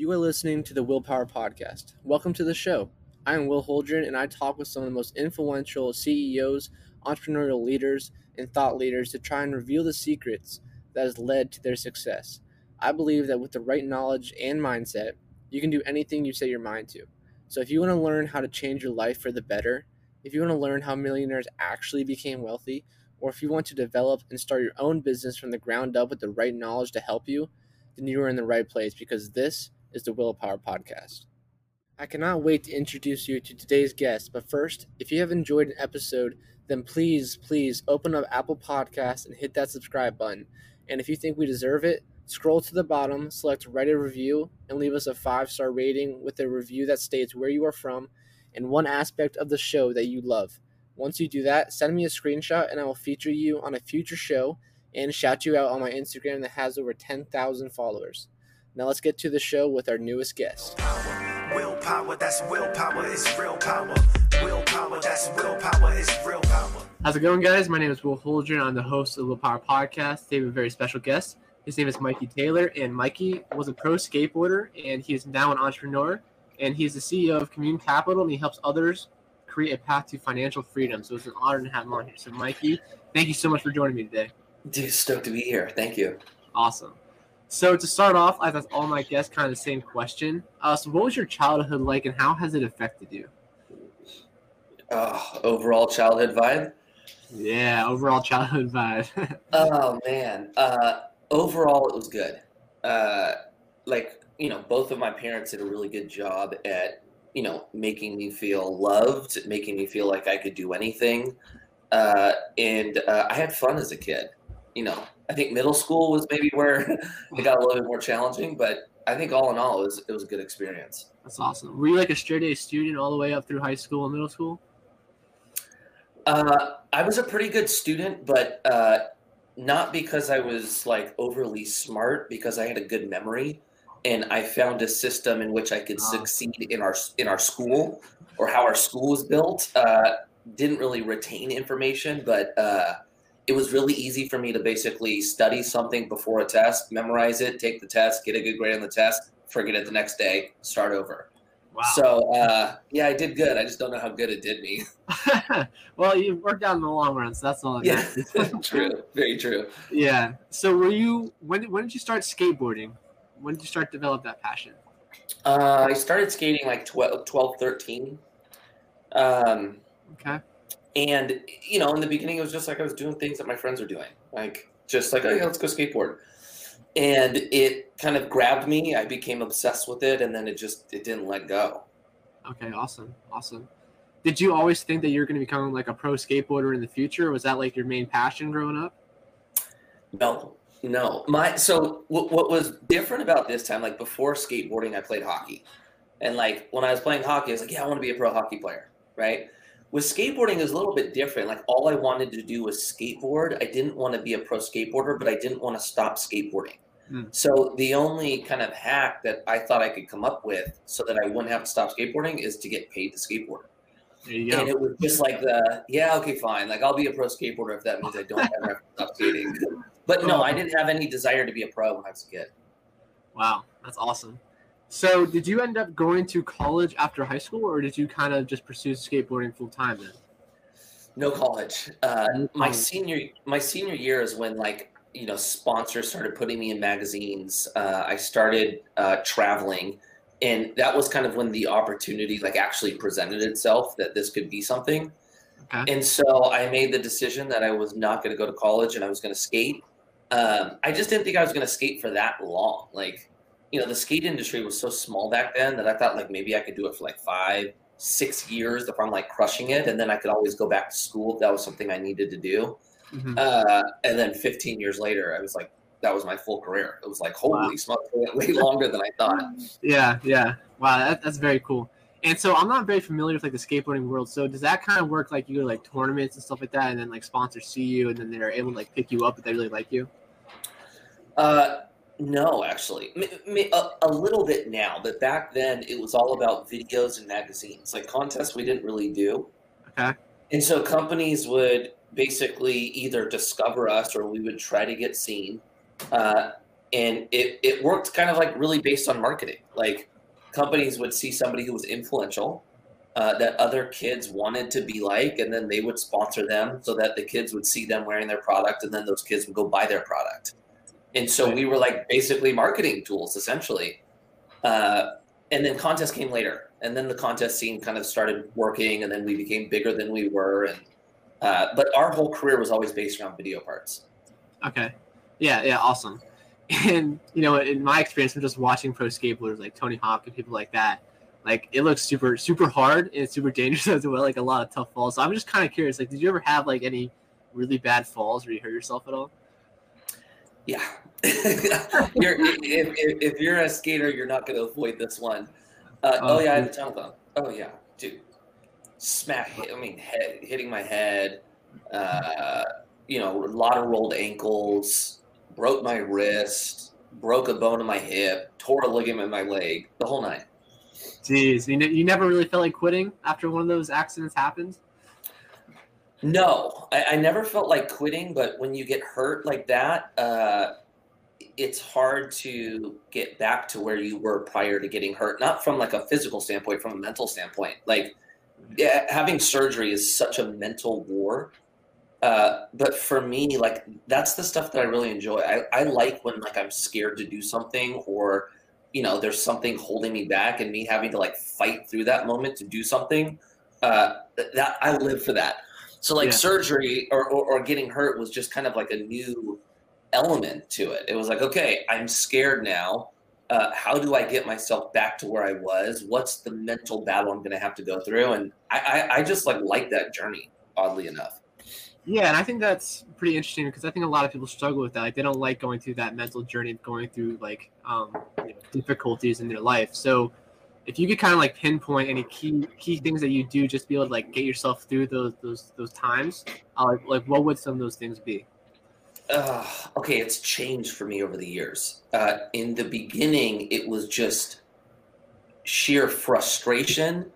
You are listening to the Willpower Podcast. Welcome to the show. I am Will Holdren, and I talk with some of the most influential CEOs, entrepreneurial leaders, and thought leaders to try and reveal the secrets that has led to their success. I believe that with the right knowledge and mindset, you can do anything you set your mind to. So if you want to learn how to change your life for the better, if you want to learn how millionaires actually became wealthy, or if you want to develop and start your own business from the ground up with the right knowledge to help you, then you are in the right place because this is the Willpower Podcast. I cannot wait to introduce you to today's guest, but first, if you have enjoyed an episode, then please, please open up Apple Podcasts and hit that subscribe button. And if you think we deserve it, scroll to the bottom, select write a review, and leave us a five star rating with a review that states where you are from and one aspect of the show that you love. Once you do that, send me a screenshot and I will feature you on a future show and shout you out on my Instagram that has over 10,000 followers. Now let's get to the show with our newest guest. Willpower, that's willpower, is real power. Willpower, that's willpower, is real power. How's it going, guys? My name is Will Holdren. I'm the host of the Willpower Podcast. Today we have a very special guest. His name is Mikey Taylor, and Mikey was a pro skateboarder, and he is now an entrepreneur, and he's the CEO of Commune Capital, and he helps others create a path to financial freedom. So it's an honor to have him on here. So, Mikey, thank you so much for joining me today. Dude, stoked to be here. Thank you. Awesome. So to start off, I ask all my guests kind of the same question. Uh, so, what was your childhood like, and how has it affected you? Uh, overall childhood vibe. Yeah, overall childhood vibe. oh man. Uh, overall, it was good. Uh, like you know, both of my parents did a really good job at you know making me feel loved, making me feel like I could do anything, uh, and uh, I had fun as a kid. You know, I think middle school was maybe where it got a little bit more challenging, but I think all in all, it was it was a good experience. That's awesome. Were you like a straight A student all the way up through high school and middle school? Uh, I was a pretty good student, but uh, not because I was like overly smart. Because I had a good memory, and I found a system in which I could Wow. succeed in our in our school or how our school was built. Uh, didn't really retain information, but uh, it was really easy for me to basically study something before a test, memorize it, take the test, get a good grade on the test, forget it the next day, start over. Wow. So uh, yeah, I did good. I just don't know how good it did me. well, you worked out in the long run, so that's all. Yeah, true. Very true. yeah. So, were you when? When did you start skateboarding? When did you start to develop that passion? Uh, I started skating like 12, 12 13. Um, Okay. And, you know, in the beginning, it was just like I was doing things that my friends were doing. Like, just like, oh, yeah, let's go skateboard. And it kind of grabbed me. I became obsessed with it, and then it just it didn't let go. Okay. Awesome. Awesome. Did you always think that you were going to become like a pro skateboarder in the future? Was that like your main passion growing up? No, no. My so what, what was different about this time, like before skateboarding, I played hockey, and like when I was playing hockey, I was like, yeah, I want to be a pro hockey player, right? With skateboarding, is a little bit different. Like all I wanted to do was skateboard. I didn't want to be a pro skateboarder, but I didn't want to stop skateboarding. Hmm. So the only kind of hack that I thought I could come up with so that I wouldn't have to stop skateboarding is to get paid to skateboard. And go. it was just like the yeah, okay, fine. Like I'll be a pro skateboarder if that means I don't ever have to stop skating. But no, I didn't have any desire to be a pro when I was a kid. Wow, that's awesome. So, did you end up going to college after high school, or did you kind of just pursue skateboarding full time then? No college. Uh, my senior my senior year is when like you know sponsors started putting me in magazines. Uh, I started uh, traveling, and that was kind of when the opportunity like actually presented itself that this could be something. Okay. And so I made the decision that I was not going to go to college and I was going to skate. Um, I just didn't think I was going to skate for that long. Like, you know, the skate industry was so small back then that I thought like maybe I could do it for like five, six years if I'm like crushing it, and then I could always go back to school if that was something I needed to do. Mhm. Uh, and then 15 years later, I was like, that was my full career. It was like, holy Wow. smokes, way longer than I thought. Yeah, yeah. Wow, that, that's very cool. And so I'm not very familiar with like the skateboarding world. So does that kind of work like you go to like tournaments and stuff like that, and then like sponsors see you, and then they're able to like pick you up if they really like you? Uh, no, actually, M- m- a, a little bit now, but back then it was all about videos and magazines. Like contests, we didn't really do. Okay. And so companies would basically either discover us or we would try to get seen. Uh, and it, it worked kind of like really based on marketing. Like companies would see somebody who was influential uh, that other kids wanted to be like, and then they would sponsor them so that the kids would see them wearing their product, and then those kids would go buy their product. And so we were like basically marketing tools essentially. Uh, and then contest came later, and then the contest scene kind of started working, and then we became bigger than we were. And uh, but our whole career was always based around video parts. Okay, yeah, yeah, awesome. And you know, in my experience, I'm just watching pro skateboarders like Tony Hawk and people like that. Like it looks super, super hard and it's super dangerous as well. Like a lot of tough falls. So I'm just kind of curious. Like, did you ever have like any really bad falls where you hurt yourself at all? Yeah. you're, if, if, if, you're a skater, you're not going to avoid this one. Uh, oh, oh, yeah, I have a ton of them. Oh, yeah, dude. Smack, I mean, head, hitting my head, uh, you know, a lot of rolled ankles, broke my wrist, broke a bone in my hip, tore a ligament in my leg, the whole night. Jeez, you, ne- you never really felt like quitting after one of those accidents happened? No, I, I, never felt like quitting, but when you get hurt like that, uh, it's hard to get back to where you were prior to getting hurt. Not from like a physical standpoint, from a mental standpoint. Like yeah, having surgery is such a mental war. Uh, but for me, like that's the stuff that I really enjoy. I, I like when like I'm scared to do something or you know there's something holding me back and me having to like fight through that moment to do something. Uh, that I live for that. So like yeah. surgery or, or, or getting hurt was just kind of like a new element to it. It was like, okay, I'm scared now. Uh, how do I get myself back to where I was? What's the mental battle I'm going to have to go through? And I, I, I just like like that journey, oddly enough. Yeah, and I think that's pretty interesting because I think a lot of people struggle with that. Like they don't like going through that mental journey, going through like um, you know, difficulties in their life. So if you could kind of like pinpoint any key key things that you do just be able to like get yourself through those those those times, uh, like like what would some of those things be? Uh, okay, it's changed for me over the years. Uh, in the beginning, it was just sheer frustration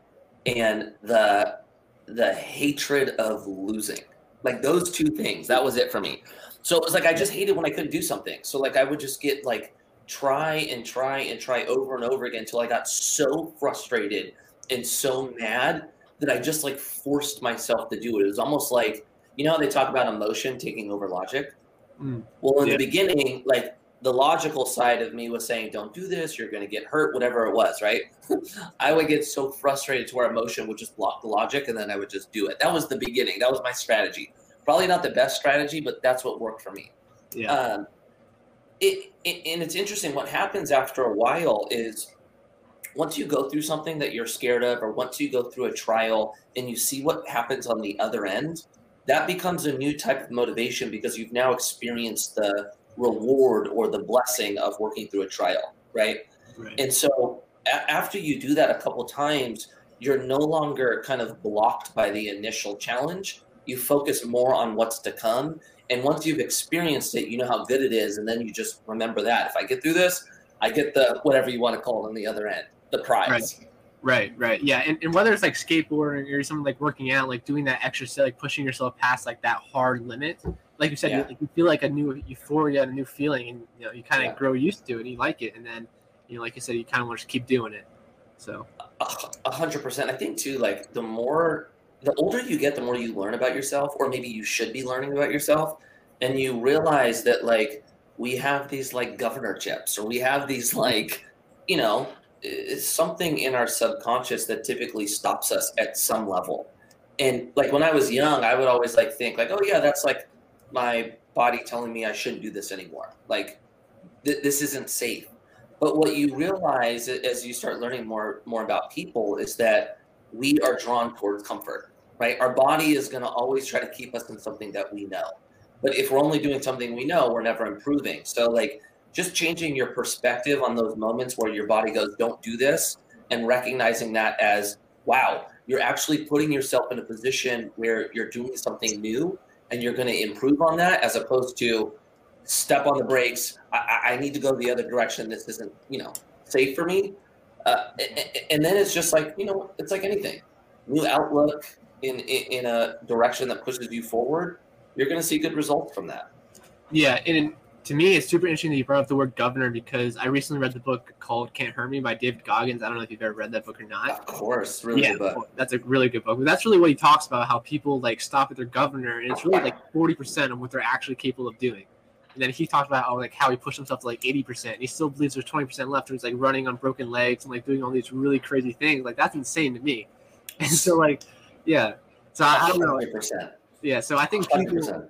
and the the hatred of losing. Like those two things. That was it for me. So it was like I just hated when I couldn't do something. So like I would just get like try and try and try over and over again until I got so frustrated and so mad that I just like forced myself to do it. It was almost like you know how they talk about emotion taking over logic. Mm. Well, in yeah. the beginning, like the logical side of me was saying, "Don't do this. You're going to get hurt." Whatever it was, right? I would get so frustrated to where emotion would just block the logic, and then I would just do it. That was the beginning. That was my strategy. Probably not the best strategy, but that's what worked for me. Yeah. Um, it, it, and it's interesting. What happens after a while is once you go through something that you're scared of, or once you go through a trial and you see what happens on the other end, that becomes a new type of motivation because you've now experienced the reward or the blessing of working through a trial, right? right. And so a- after you do that a couple times, you're no longer kind of blocked by the initial challenge. You focus more on what's to come. And once you've experienced it, you know how good it is. And then you just remember that. If I get through this, I get the whatever you want to call it on the other end, the prize. Right. Right, right, yeah, and, and whether it's like skateboarding or something like working out, like doing that extra like pushing yourself past like that hard limit, like you said, yeah. you, like, you feel like a new euphoria and a new feeling, and you know you kind of yeah. grow used to it, and you like it, and then you know, like you said, you kind of want to keep doing it. So, a hundred percent. I think too, like the more, the older you get, the more you learn about yourself, or maybe you should be learning about yourself, and you realize that like we have these like governor chips, or we have these like, you know, something in our subconscious that typically stops us at some level. And like when I was young, I would always like think like, oh yeah, that's like my body telling me I shouldn't do this anymore. Like th- this isn't safe. But what you realize as you start learning more more about people is that we are drawn towards comfort, right? Our body is going to always try to keep us in something that we know. But if we're only doing something we know, we're never improving. So like just changing your perspective on those moments where your body goes, don't do this, and recognizing that as, wow, you're actually putting yourself in a position where you're doing something new and you're going to improve on that as opposed to step on the brakes. I, I need to go the other direction. This isn't, you know, safe for me. Uh, and then it's just like, you know, it's like anything new outlook in, in, in a direction that pushes you forward. You're going to see good results from that. Yeah. And to me, it's super interesting that you brought up the word governor because I recently read the book called "Can't Hurt Me" by David Goggins. I don't know if you've ever read that book or not. Of course, really yeah, good book. that's a really good book. But that's really what he talks about: how people like stop at their governor, and it's really like forty percent of what they're actually capable of doing. And then he talked about how like how he pushed himself to like eighty percent. He still believes there's twenty percent left, and he's like running on broken legs and like doing all these really crazy things. Like that's insane to me. And so like, yeah. So I, I don't know. 100%. Yeah. So I think people. 100%.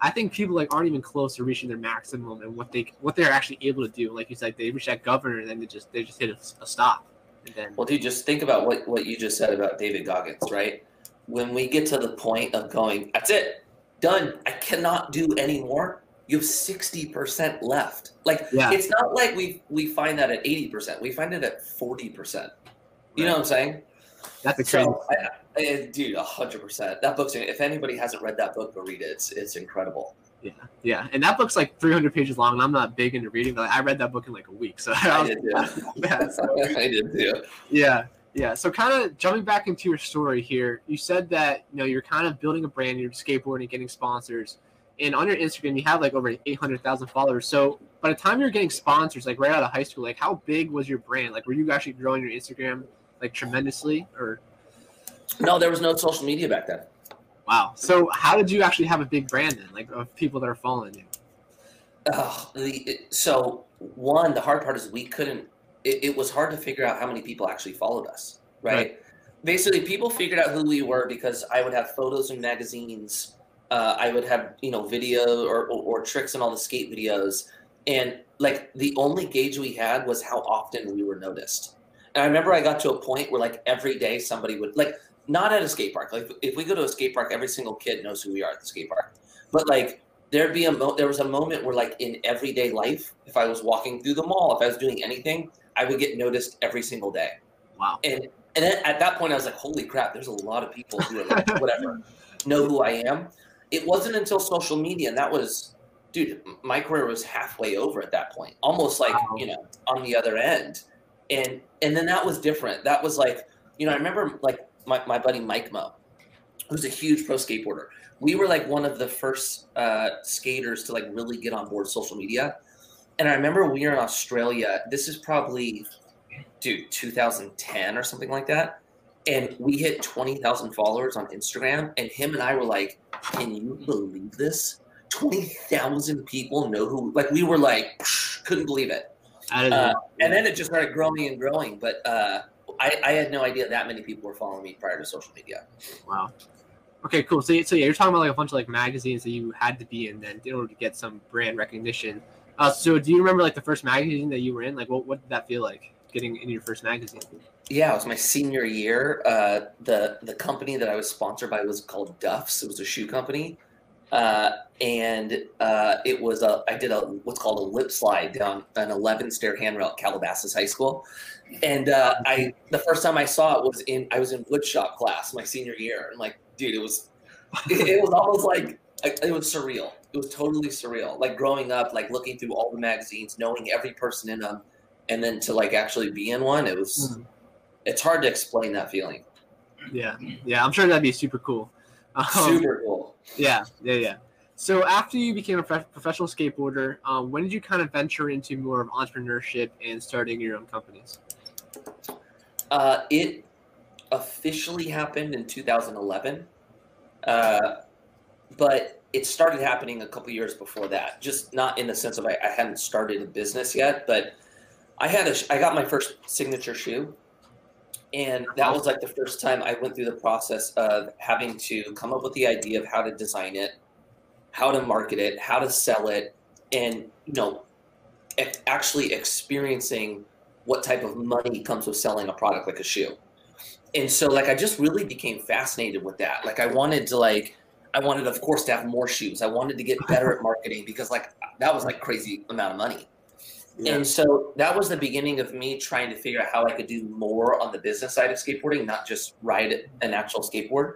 I think people like aren't even close to reaching their maximum and what they what they're actually able to do. Like you said, they reach that governor and then they just they just hit a, a stop. And then Well, dude, just think about what, what you just said about David Goggins, right? When we get to the point of going, that's it, done, I cannot do any more, you have 60% left. Like, Yeah. it's not like we, we find that at 80%, we find it at 40%. You know what I'm saying? That's. So, I, I, dude, 100%. That book's, if anybody hasn't read that book, go read it. It's, it's incredible. yeah, yeah, and that book's like 300 pages long. And I'm not big into reading, but I read that book in like a week. So I was, did too. yeah, so- I did too. yeah, yeah. So kind of jumping back into your story here, you said that you know you're kind of building a brand, you're skateboarding, getting sponsors, and on your Instagram you have like over 800,000 followers. So by the time you're getting sponsors, like right out of high school, like how big was your brand? Like were you actually growing your Instagram like tremendously, or No, there was no social media back then. wow? So how did you actually have a big brand then, like of people that are following you? Oh, the, so one, the hard part is we couldn't. It, it was hard to figure out how many people actually followed us. Right? Right. Basically, people figured out who we were because I would have photos in magazines. Uh, I would have you know video or, or or tricks in all the skate videos, and like the only gauge we had was how often we were noticed. And I remember I got to a point where like every day somebody would like not at a skate park. Like if we go to a skate park, every single kid knows who we are at the skate park. But like there'd be a mo- there was a moment where like in everyday life, if I was walking through the mall, if I was doing anything, I would get noticed every single day. Wow. And and then at that point, I was like, holy crap! There's a lot of people who are like whatever know who I am. It wasn't until social media, and that was, dude, my career was halfway over at that point, almost like Wow. you know on the other end, and and then that was different. That was like, you know, I remember like my, my buddy Mike Mo, who's a huge pro skateboarder. We were like one of the first uh, skaters to like really get on board social media, and I remember we were in Australia. This is probably, dude, 2010 or something like that and we hit 20,000 followers on Instagram. And him and I were like, can you believe this? 20,000 people know who, like, we were like, couldn't believe it. Uh, and then it just started growing and growing. But uh, I, I had no idea that many people were following me prior to social media. Wow. Okay, cool. So, so yeah, you're talking about like a bunch of like magazines that you had to be in then in order to get some brand recognition. Uh, so do you remember like the first magazine that you were in? Like, what what did that feel like getting in your first magazine? Yeah, it was my senior year. Uh, the the company that I was sponsored by was called Duff's. It was a shoe company, uh, and uh, it was a I did a what's called a lip slide down an 11 stair handrail at Calabasas High School, and uh, I the first time I saw it was in I was in woodshop class my senior year, and like dude, it was it, it was almost like it was surreal. It was totally surreal. Like growing up, like looking through all the magazines, knowing every person in them, and then to like actually be in one, it was it's hard to explain that feeling. Yeah, yeah, I'm sure that'd be super cool. Um, Super cool. Yeah, yeah, yeah. So after you became a prof- professional skateboarder, um, when did you kind of venture into more of entrepreneurship and starting your own companies? Uh, it officially happened in 2011, uh, but it started happening a couple years before that. Just not in the sense of I, I hadn't started a business yet, but I had a I got my first signature shoe, and that was like the first time I went through the process of having to come up with the idea of how to design it, how to market it, how to sell it, and you know, actually experiencing what type of money comes with selling a product like a shoe. And so like I just really became fascinated with that. Like I wanted to like I wanted of course to have more shoes. I wanted to get better at marketing because like that was like crazy amount of money. And so that was the beginning of me trying to figure out how I could do more on the business side of skateboarding, not just ride an actual skateboard.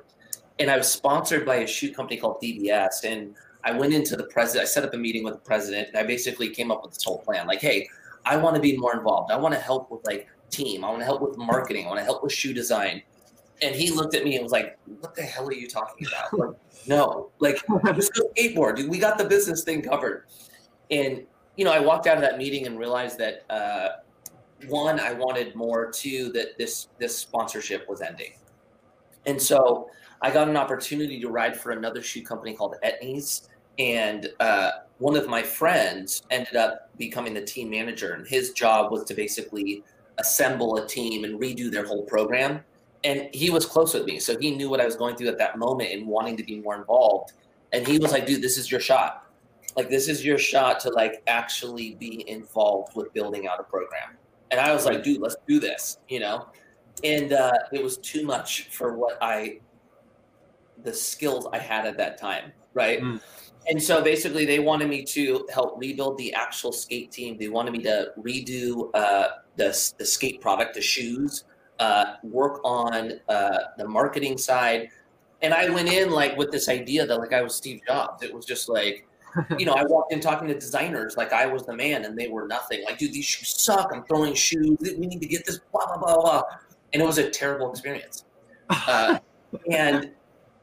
And I was sponsored by a shoe company called DVS. And I went into the president, I set up a meeting with the president, and I basically came up with this whole plan. Like, hey, I want to be more involved. I want to help with like team. I want to help with marketing. I want to help with shoe design. And he looked at me and was like, "What the hell are you talking about? Like, no, like just go skateboard. Dude, we got the business thing covered." and you know, I walked out of that meeting and realized that uh, one, I wanted more. Two, that this this sponsorship was ending, and so I got an opportunity to ride for another shoe company called Etnies, and uh, one of my friends ended up becoming the team manager, and his job was to basically assemble a team and redo their whole program. And he was close with me, so he knew what I was going through at that moment and wanting to be more involved. And he was like, "Dude, this is your shot. Like, this is your shot to like actually be involved with building out a program." And I was like, "Dude, let's do this," you know. And uh, it was too much for what I, the skills I had at that time, right? Mm. And so basically, they wanted me to help rebuild the actual skate team. They wanted me to redo uh, the, the skate product, the shoes, uh, work on uh, the marketing side. And I went in like with this idea that like I was Steve Jobs. It was just like, you know, I walked in talking to designers like I was the man and they were nothing. Like, dude, these shoes suck. I'm throwing shoes. We need to get this, blah, blah, blah, blah. And it was a terrible experience. Uh, and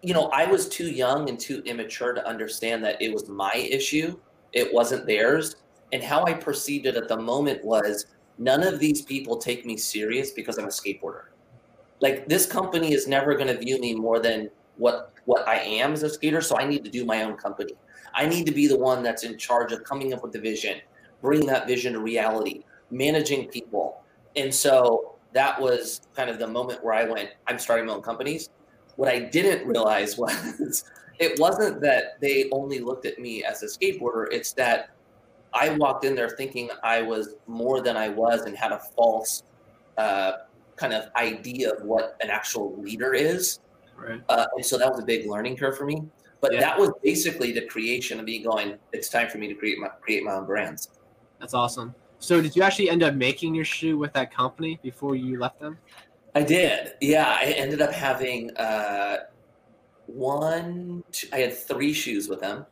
you know, I was too young and too immature to understand that it was my issue. It wasn't theirs. And how I perceived it at the moment was none of these people take me serious because I'm a skateboarder. Like this company is never going to view me more than what what I am as a skater. So I need to do my own company. I need to be the one that's in charge of coming up with the vision, bringing that vision to reality, managing people. And so that was kind of the moment where I went, I'm starting my own companies what I didn't realize was it wasn't that they only looked at me as a skateboarder. It's that I walked in there thinking I was more than I was and had a false uh, kind of idea of what an actual leader is. Right. Uh, and so that was a big learning curve for me. But Yeah. that was basically the creation of me going, it's time for me to create my create my own brands. That's awesome. So, did you actually end up making your shoe with that company before you left them? I did. Yeah, I ended up having uh, one. Two, I had three shoes with them,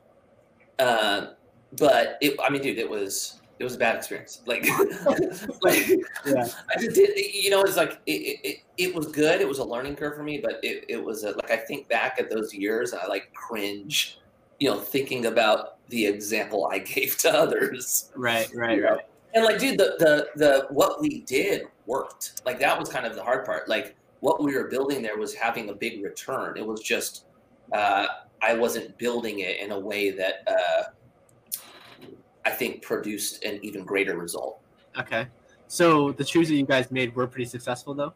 um, but it. I mean, dude, it was it was a bad experience. Like, like Yeah. I just did. You know, it's like it, it, it was good. It was a learning curve for me, but it, it was a, like I think back at those years, and I like cringe. You know, thinking about the example I gave to others. Right, right, right. And like, dude, the the the what we did worked. Like that was kind of the hard part. Like what we were building there was having a big return. It was just uh, I wasn't building it in a way that uh, I think produced an even greater result. Okay. So, the shoes that you guys made were pretty successful, though?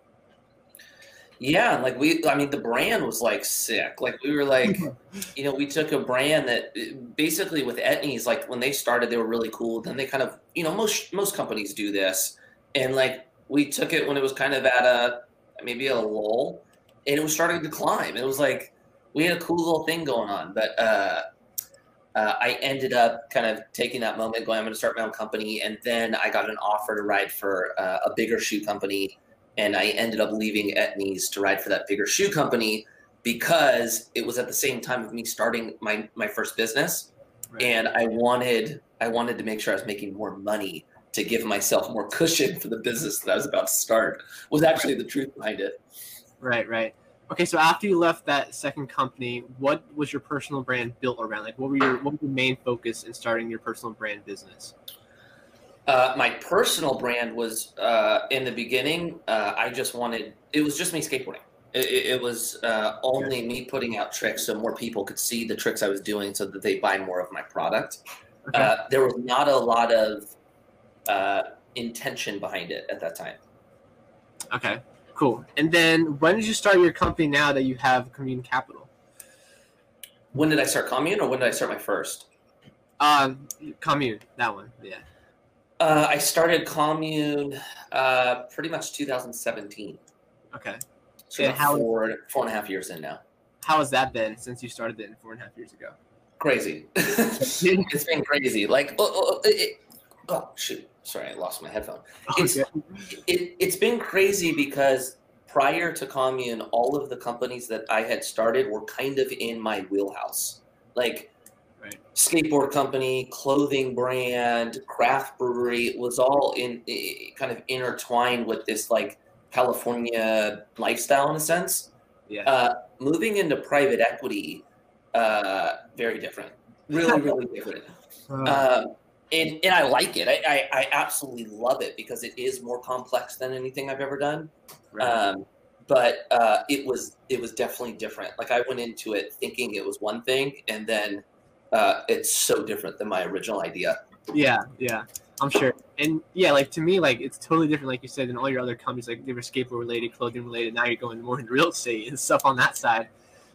Yeah, like we, I mean, the brand was like sick. Like we were like, you know, we took a brand that basically with Etnies, like when they started, they were really cool. Then they kind of, you know, most most companies do this, and like we took it when it was kind of at a maybe a lull, and it was starting to climb. It was like we had a cool little thing going on, but uh, uh, I ended up kind of taking that moment, going, I'm going to start my own company, and then I got an offer to ride for uh, a bigger shoe company and I ended up leaving Etnies to ride for that bigger shoe company because it was at the same time of me starting my my first business, Right. and I wanted I wanted to make sure I was making more money to give myself more cushion for the business that I was about to start. Was actually the truth behind it. Right, right. Okay, so after you left that second company, what was your personal brand built around? Like, what were your what was your main focus in starting your personal brand business? Uh, my personal brand was uh, in the beginning. Uh, I just wanted it was just me skateboarding. It, it, was uh, only me putting out tricks so more people could see the tricks I was doing, so that they buy more of my product. Okay. Uh, there was not a lot of uh, intention behind it at that time. Okay, cool. And then when did you start your company now that you have Commune Capital? When did I start Commune, or when did I start my first? Um, Commune, that one. Yeah. Uh, I started Commune uh, pretty much 2017. Okay. So And how- four four and a half years in now. How has that been since you started it four and a half years ago? Crazy. it's been crazy. Like, oh, oh, it, oh, shoot. Sorry, I lost my headphone. It's- Okay. It, it's been crazy because prior to Commune, all of the companies that I had started were kind of in my wheelhouse. Like, Right. skateboard company, clothing brand, craft brewery it was all in kind of intertwined with this like California lifestyle in a sense. Yeah. Uh, moving into private equity, uh, very different. Really, really different. Uh, Um, and and I like it. I, I, I absolutely love it because it is more complex than anything I've ever done. Right. Um, but uh, it was it was definitely different. Like I went into it thinking it was one thing, and then uh, it's so different than my original idea. yeah, yeah, I'm sure. And yeah, like to me, like it's totally different, like you said, than all your other companies. Like they were skateboard related, clothing related. Now you're going more into real estate and stuff on that side.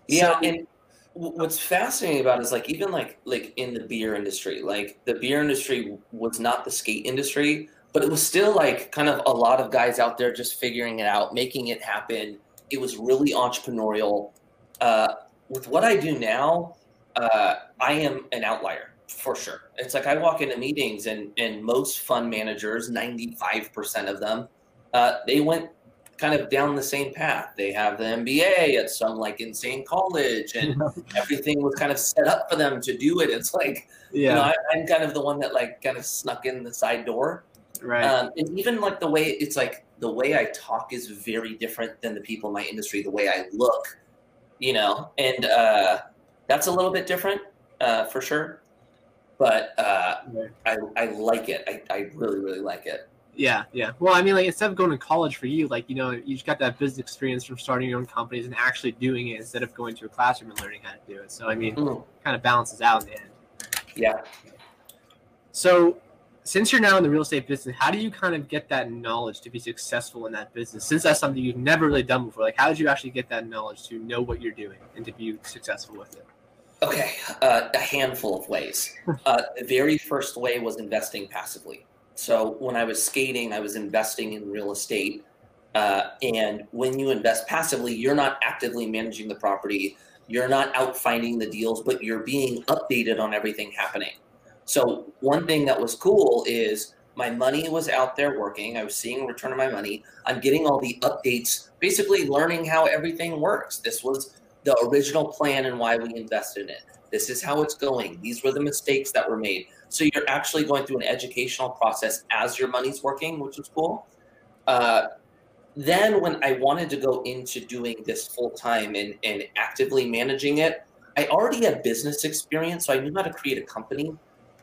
Yeah, So- and what's fascinating about is like even like like in the beer industry, like the beer industry was not the skate industry, but it was still like kind of a lot of guys out there just figuring it out, making it happen. It was really entrepreneurial. Uh, with what I do now, uh, I am an outlier for sure. It's like I walk into meetings and and most fund managers, ninety five percent of them, uh, they went kind of down the same path. They have the MBA at some like insane college, and everything was kind of set up for them to do it. It's like you know, yeah, I, I'm kind of the one that like kind of snuck in the side door, right. um, and even like the way it's like the way I talk is very different than the people in my industry. The way I look, you know, and uh, that's a little bit different uh, for sure. But uh, Right. I, I like it. I, I really really like it. Yeah, yeah. Well, I mean, like instead of going to college for you, like you know, you just got that business experience from starting your own companies and actually doing it instead of going to a classroom and learning how to do it. So I mean, Mm, kind of balances out in the end. yeah. So, since you're now in the real estate business, how do you kind of get that knowledge to be successful in that business? Since that's something you've never really done before, like how did you actually get that knowledge to know what you're doing and to be successful with it? Okay, uh, a handful of ways. Uh, the very first way was investing passively. So when I was skating, I was investing in real estate. Uh, and when you invest passively, you're not actively managing the property. You're not out finding the deals, but you're being updated on everything happening. So one thing that was cool is my money was out there working. I was seeing a return on my money. I'm getting all the updates, basically learning how everything works. This was the original plan and why we invested in it. This is how it's going. These were the mistakes that were made. So you're actually going through an educational process as your money's working, which is cool. Uh, then when I wanted to go into doing this full time and, and actively managing it, I already had business experience, so I knew how to create a company.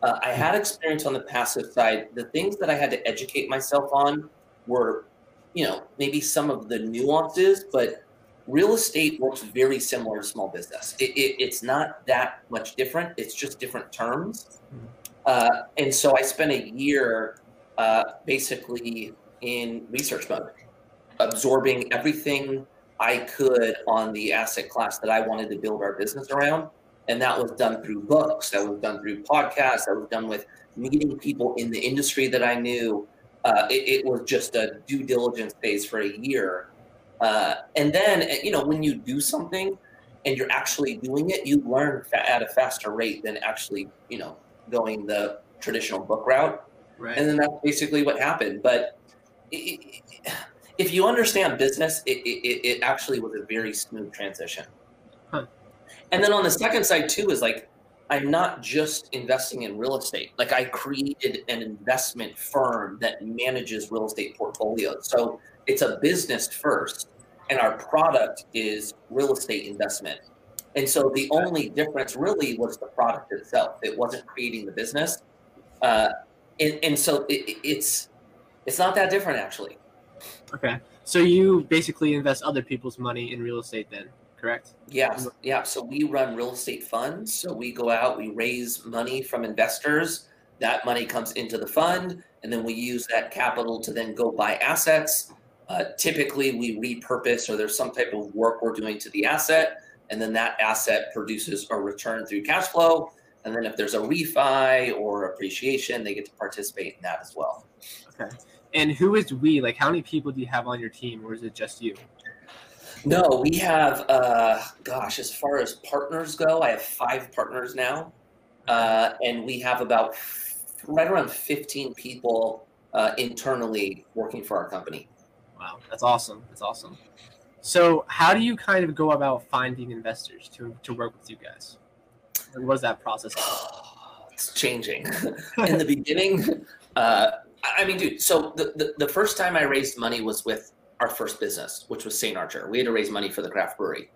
Uh, I had experience on the passive side. The things that I had to educate myself on were, you know, maybe some of the nuances, but real estate works very similar to small business. It, it, it's not that much different. It's just different terms. Uh, and so I spent a year uh, basically in research mode, absorbing everything I could on the asset class that I wanted to build our business around. And that was done through books, that was done through podcasts, that was done with meeting people in the industry that I knew. Uh, it, it was just a due diligence phase for a year. Uh, and then, you know, when you do something and you're actually doing it, you learn fa- at a faster rate than actually, you know, going the traditional book route. Right. And then that's basically what happened. But it, it, if you understand business, it, it, it actually was a very smooth transition. Huh. And then on the second side, too, is like, I'm not just investing in real estate. Like I created an investment firm that manages real estate portfolios. So it's a business first, and our product is real estate investment. And so the only difference really was the product itself. It wasn't creating the business. Uh, and, and so it, it- it's it's not that different actually. Okay. So you basically invest other people's money in real estate then, correct? Yeah, yeah. So we run real estate funds. So we go out, we raise money from investors. That money comes into the fund, and then we use that capital to then go buy assets. Uh, typically, we repurpose or there's some type of work we're doing to the asset, and then that asset produces a return through cash flow. And then if there's a refi or appreciation, they get to participate in that as well. Okay. And who is we? Like how many people do you have on your team or is it just you? No, we have, uh, gosh, as far as partners go, I have five partners now. Uh, and we have about right around 15 people uh, internally working for our company. Wow, that's awesome. That's awesome. So how do you kind of go about finding investors to, to work with you guys? Like, was that process? it's changing. In the beginning, uh, I I mean, dude, so the, the, the first time I raised money was with our first business, which was St. Archer. We had to raise money for the craft brewery.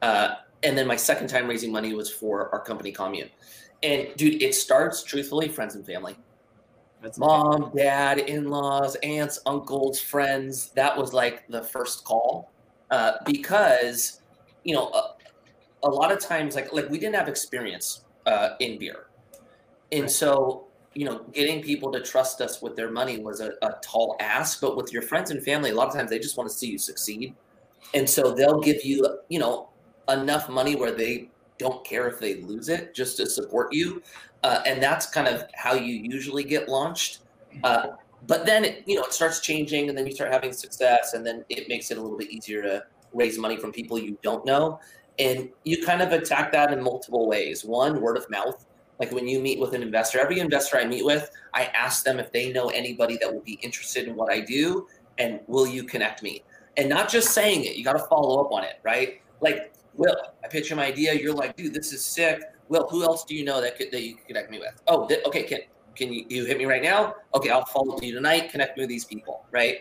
Uh, and then my second time raising money was for our company commune. And dude, it starts truthfully, friends and family. That's mom, dad, in-laws, aunts, uncles, friends. That was like the first call uh, because you know a, a, lot of times like like we didn't have experience uh, in beer, and Right. so you know getting people to trust us with their money was a, a tall ask. But with your friends and family, a lot of times they just want to see you succeed, and so they'll give you you know enough money where they don't care if they lose it just to support you uh, and that's kind of how you usually get launched. Uh, but then it, you know it starts changing, and then you start having success, and then it makes it a little bit easier to raise money from people you don't know, and you kind of attack that in multiple ways. One, word of mouth. Like when you meet with an investor, every investor I meet with, I ask them if they know anybody that will be interested in what I do, and will you connect me? And not just saying it, you got to follow up on it, right? Like, Will, I pitch him idea, you're like, dude, this is sick. Will, who else do you know that could that you could connect me with? Oh, th- okay, can can you, you hit me right now? Okay, I'll follow you tonight. Connect me with these people, right?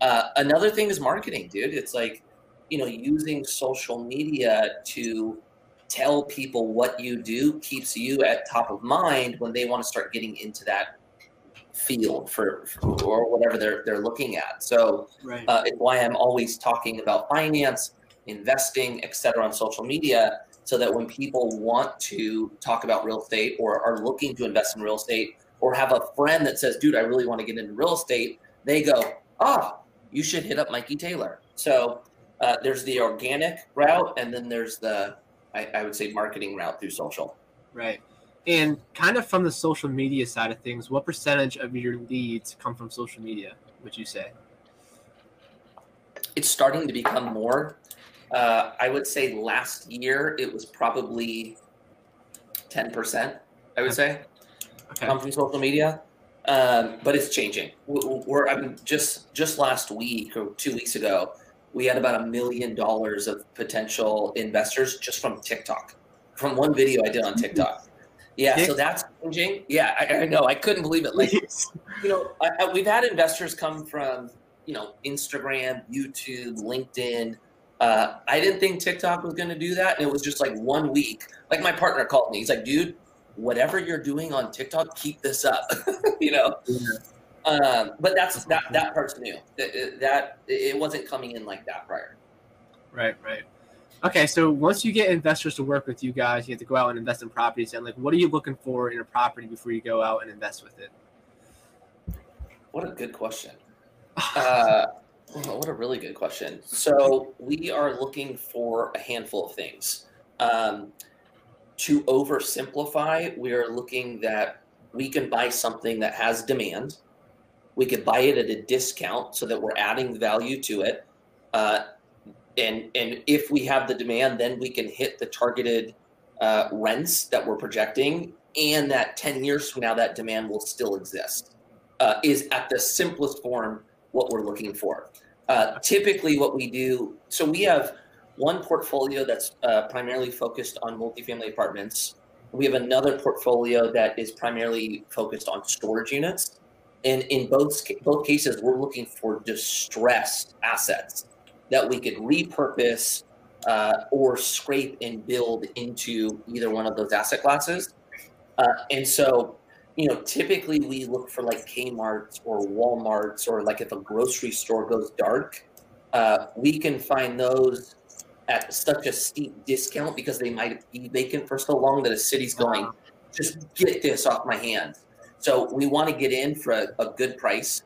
Uh, another thing is marketing, dude. It's like, you know, using social media to tell people what you do keeps you at top of mind when they want to start getting into that field for, for or whatever they're they're looking at. So right. uh, it's why I'm always talking about finance, investing, et cetera, on social media, so that when people want to talk about real estate or are looking to invest in real estate or have a friend that says, dude, I really want to get into real estate, they go, ah, you should hit up Mikey Taylor. So uh, there's the organic route, and then there's the, I, I would say, marketing route through social. Right. And kind of from the social media side of things, what percentage of your leads come from social media, would you say? It's starting to become more. Uh, I would say last year it was probably 10%, I would say. Okay. come from social media, um, but it's changing. We- We're I mean, just just last week or two weeks ago, we had about a million dollars of potential investors just from TikTok, from one video I did on TikTok. Yeah, so that's changing. Yeah, I, I know. I couldn't believe it. Like you know, I, I, we've had investors come from you know Instagram, YouTube, LinkedIn. Uh, I didn't think TikTok was going to do that, and it was just like one week. Like my partner called me. He's like, "Dude, whatever you're doing on TikTok, keep this up." you know. Um, but that's that that part's new. That, that it wasn't coming in like that prior. Right, right. Okay, so once you get investors to work with you guys, you have to go out and invest in properties. And like, what are you looking for in a property before you go out and invest with it? What a good question. Uh, what a really good question. So we are looking for a handful of things. Um, to oversimplify, we are looking that we can buy something that has demand. We could buy it at a discount so that we're adding value to it. Uh, and and if we have the demand, then we can hit the targeted uh, rents that we're projecting, and that ten years from now, that demand will still exist. Uh, is at the simplest form what we're looking for. Uh, typically, what we do, so we have one portfolio that's uh, primarily focused on multifamily apartments. We have another portfolio that is primarily focused on storage units. And in both both cases, we're looking for distressed assets that we could repurpose uh, or scrape and build into either one of those asset classes. Uh, and so, you know, typically we look for like Kmart's or Walmart's or like if a grocery store goes dark, uh, we can find those at such a steep discount because they might be vacant for so long that a city's going, just get this off my hands. So we want to get in for a, a good price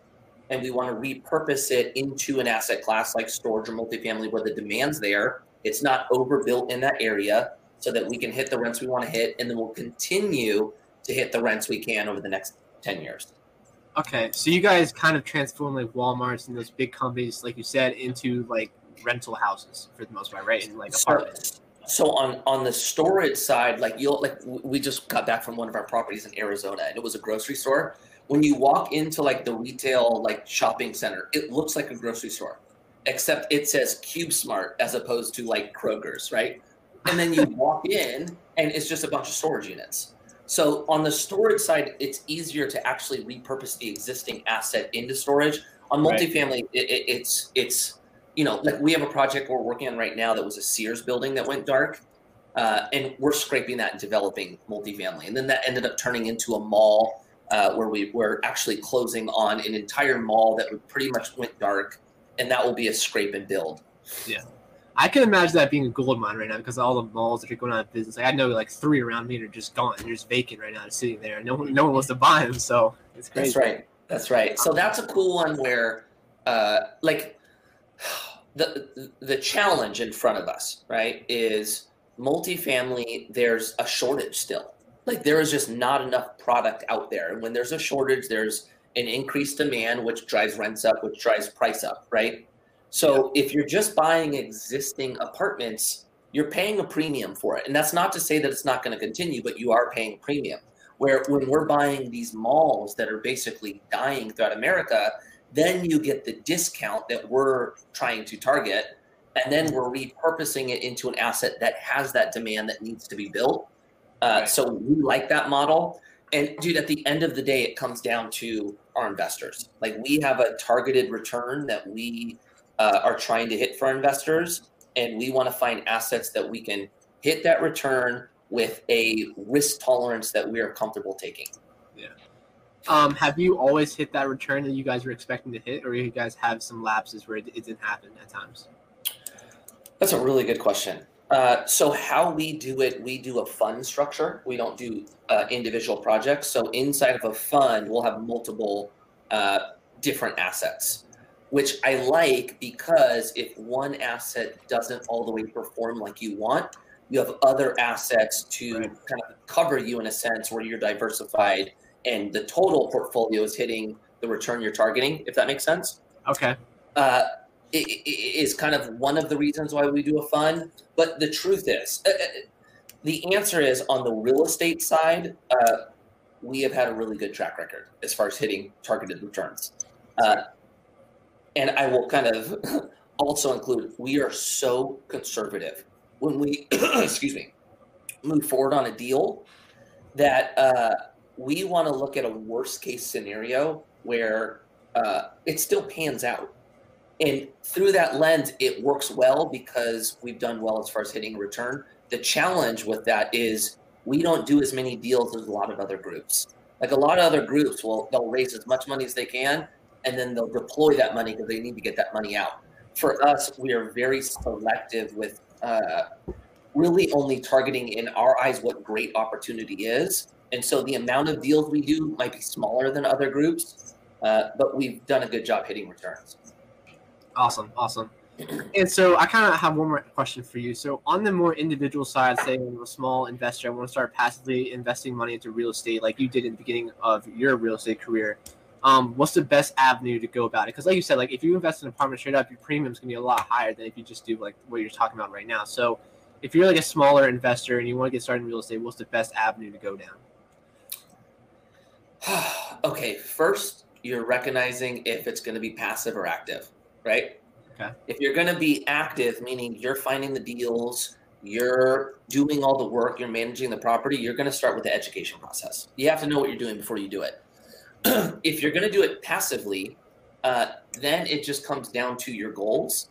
and we want to repurpose it into an asset class like storage or multifamily where the demand's there. It's not overbuilt in that area so that we can hit the rents we want to hit and then we'll continue to hit the rents we can over the next 10 years. Okay, so you guys kind of transform like Walmart's and those big companies, like you said, into like rental houses for the most part, right? And like apartments. so on on the storage side, like you'll like we just got back from one of our properties in Arizona, and it was a grocery store. When you walk into like the retail like shopping center, it looks like a grocery store, except it says CubeSmart as opposed to like Kroger's, right? And then you walk in, and it's just a bunch of storage units. So on the storage side, it's easier to actually repurpose the existing asset into storage. On Right. multifamily, it, it, it's it's you know like we have a project we're working on right now that was a Sears building that went dark, uh, and we're scraping that and developing multifamily, and then that ended up turning into a mall uh, where we were actually closing on an entire mall that would pretty much went dark, and that will be a scrape and build. Yeah. I can imagine that being a gold mine right now because all the malls that are going out of business. Like I know like three around me are just gone. They're just vacant right now, sitting there. No one, no one wants to buy them. So it's crazy. That's right. That's right. So that's a cool one where, uh, like, the the challenge in front of us, right, is multifamily. There's a shortage still. Like there is just not enough product out there, and when there's a shortage, there's an increased demand, which drives rents up, which drives price up, right? So if you're just buying existing apartments, you're paying a premium for it, and that's not to say that it's not going to continue, but you are paying a premium where when we're buying these malls that are basically dying throughout America, then you get the discount that we're trying to target. And then we're repurposing it into an asset that has that demand that needs to be built. Uh, Right. So we like that model. And dude, at the end of the day, it comes down to our investors. Like we have a targeted return that we uh, are trying to hit for our investors, and we want to find assets that we can hit that return with a risk tolerance that we are comfortable taking. Um, have you always hit that return that you guys were expecting to hit, or you guys have some lapses where it, it didn't happen at times? That's a really good question. Uh, so how we do it, we do a fund structure. We don't do uh, individual projects. So inside of a fund, we'll have multiple uh, different assets, which I like because if one asset doesn't all the way perform like you want, you have other assets to Right. kind of cover you in a sense where you're diversified and the total portfolio is hitting the return you're targeting. If that makes sense Okay. uh, i- i- is kind of one of the reasons why we do a fund. But the truth is, uh, uh, the answer is on the real estate side, uh, we have had a really good track record as far as hitting targeted returns. Uh, and I will kind of also include we are so conservative when we, excuse me, move forward on a deal that uh, we want to look at a worst case scenario where uh, it still pans out. And through that lens, it works well because we've done well as far as hitting return. The challenge with that is we don't do as many deals as a lot of other groups. Like a lot of other groups will they'll raise as much money as they can and then they'll deploy that money because they need to get that money out. For us, we are very selective with uh, really only targeting in our eyes what great opportunity is. And so the amount of deals we do might be smaller than other groups, uh, but we've done a good job hitting returns. Awesome, awesome. And so I kind of have one more question for you. So on the more individual side, say I'm a small investor, I want to start passively investing money into real estate, like you did in the beginning of your real estate career. Um, what's the best avenue to go about it? Because like you said, like if you invest in an apartment straight up, your premium's gonna be a lot higher than if you just do like what you're talking about right now. So if you're like a smaller investor and you want to get started in real estate, what's the best avenue to go down? okay, first, you're recognizing if it's going to be passive or active, right? Okay. If you're going to be active, meaning you're finding the deals, you're doing all the work, you're managing the property, you're going to start with the education process. You have to know what you're doing before you do it. if you're going to do it passively, uh, then it just comes down to your goals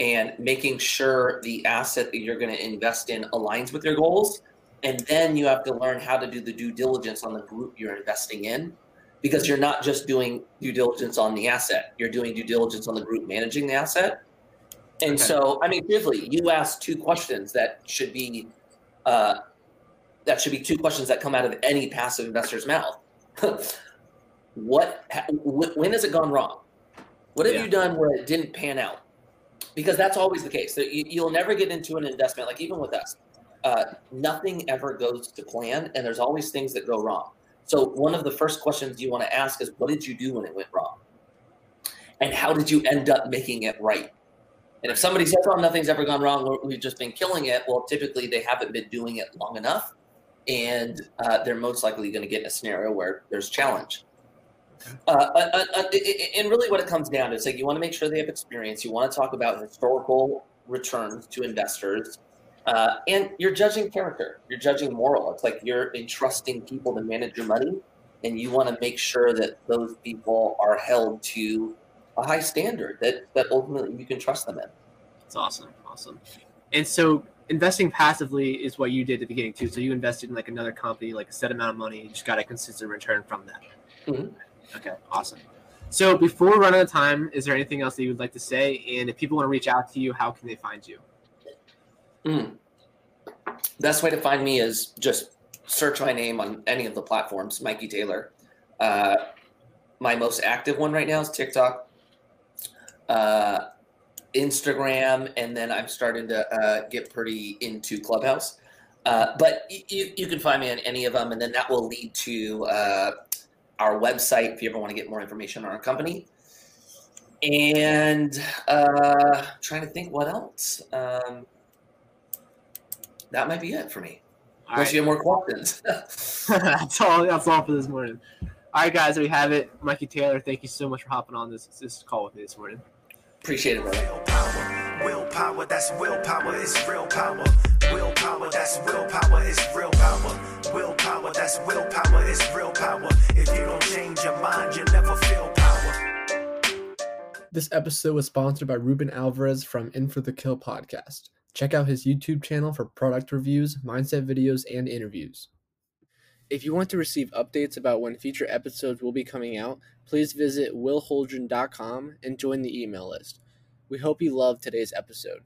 and making sure the asset that you're going to invest in aligns with your goals. And then you have to learn how to do the due diligence on the group you're investing in because you're not just doing due diligence on the asset, you're doing due diligence on the group managing the asset. And Okay. so, I mean, truthfully, you asked two questions that should be uh, that should be two questions that come out of any passive investor's mouth. what? When has it gone wrong? What have Yeah. you done where it didn't pan out? Because that's always the case. That You'll never get into an investment like even with us. Uh, nothing ever goes to plan, and there's always things that go wrong. So one of the first questions you want to ask is, what did you do when it went wrong? And how did you end up making it right? And if somebody says, oh, nothing's ever gone wrong, we've just been killing it, well, typically they haven't been doing it long enough. And uh, they're most likely going to get in a scenario where there's challenge. Uh, uh, uh, uh, and really, what it comes down to is like you want to make sure they have experience. You want to talk about historical returns to investors, uh, and you're judging character. You're judging moral. It's like you're entrusting people to manage your money, and you want to make sure that those people are held to a high standard that that ultimately you can trust them in. It's awesome, awesome. And so investing passively is what you did at the beginning too. So you invested in like another company, like a set amount of money, you just got a consistent return from that. Mhm. Okay, awesome. So before we run out of time, is there anything else that you would like to say? And if people want to reach out to you, how can they find you? Best way to find me is just search my name on any of the platforms, Mikey Taylor. Uh, my most active one right now is TikTok, uh, Instagram, and then I'm starting to uh, get pretty into Clubhouse. Uh, but you, you can find me on any of them, and then that will lead to uh, our website if you ever want to get more information on our company. And uh, trying to think what else. Um, that might be it for me. All Unless right. you have more questions. that's all. That's all for this morning. All right, guys, we have it. Mikey Taylor, thank you so much for hopping on this this call with me this morning. Appreciate it, brother. Willpower, willpower, that's willpower is real power. Willpower, that's willpower is real power. Willpower, that's willpower is real power. If you don't change your mind, you never feel power. This episode was sponsored by Ruben Alvarez from In for the Kill podcast. Check out his YouTube channel for product reviews, mindset videos, and interviews. If you want to receive updates about when future episodes will be coming out, please visit willholdren.com and join the email list. We hope you loved today's episode.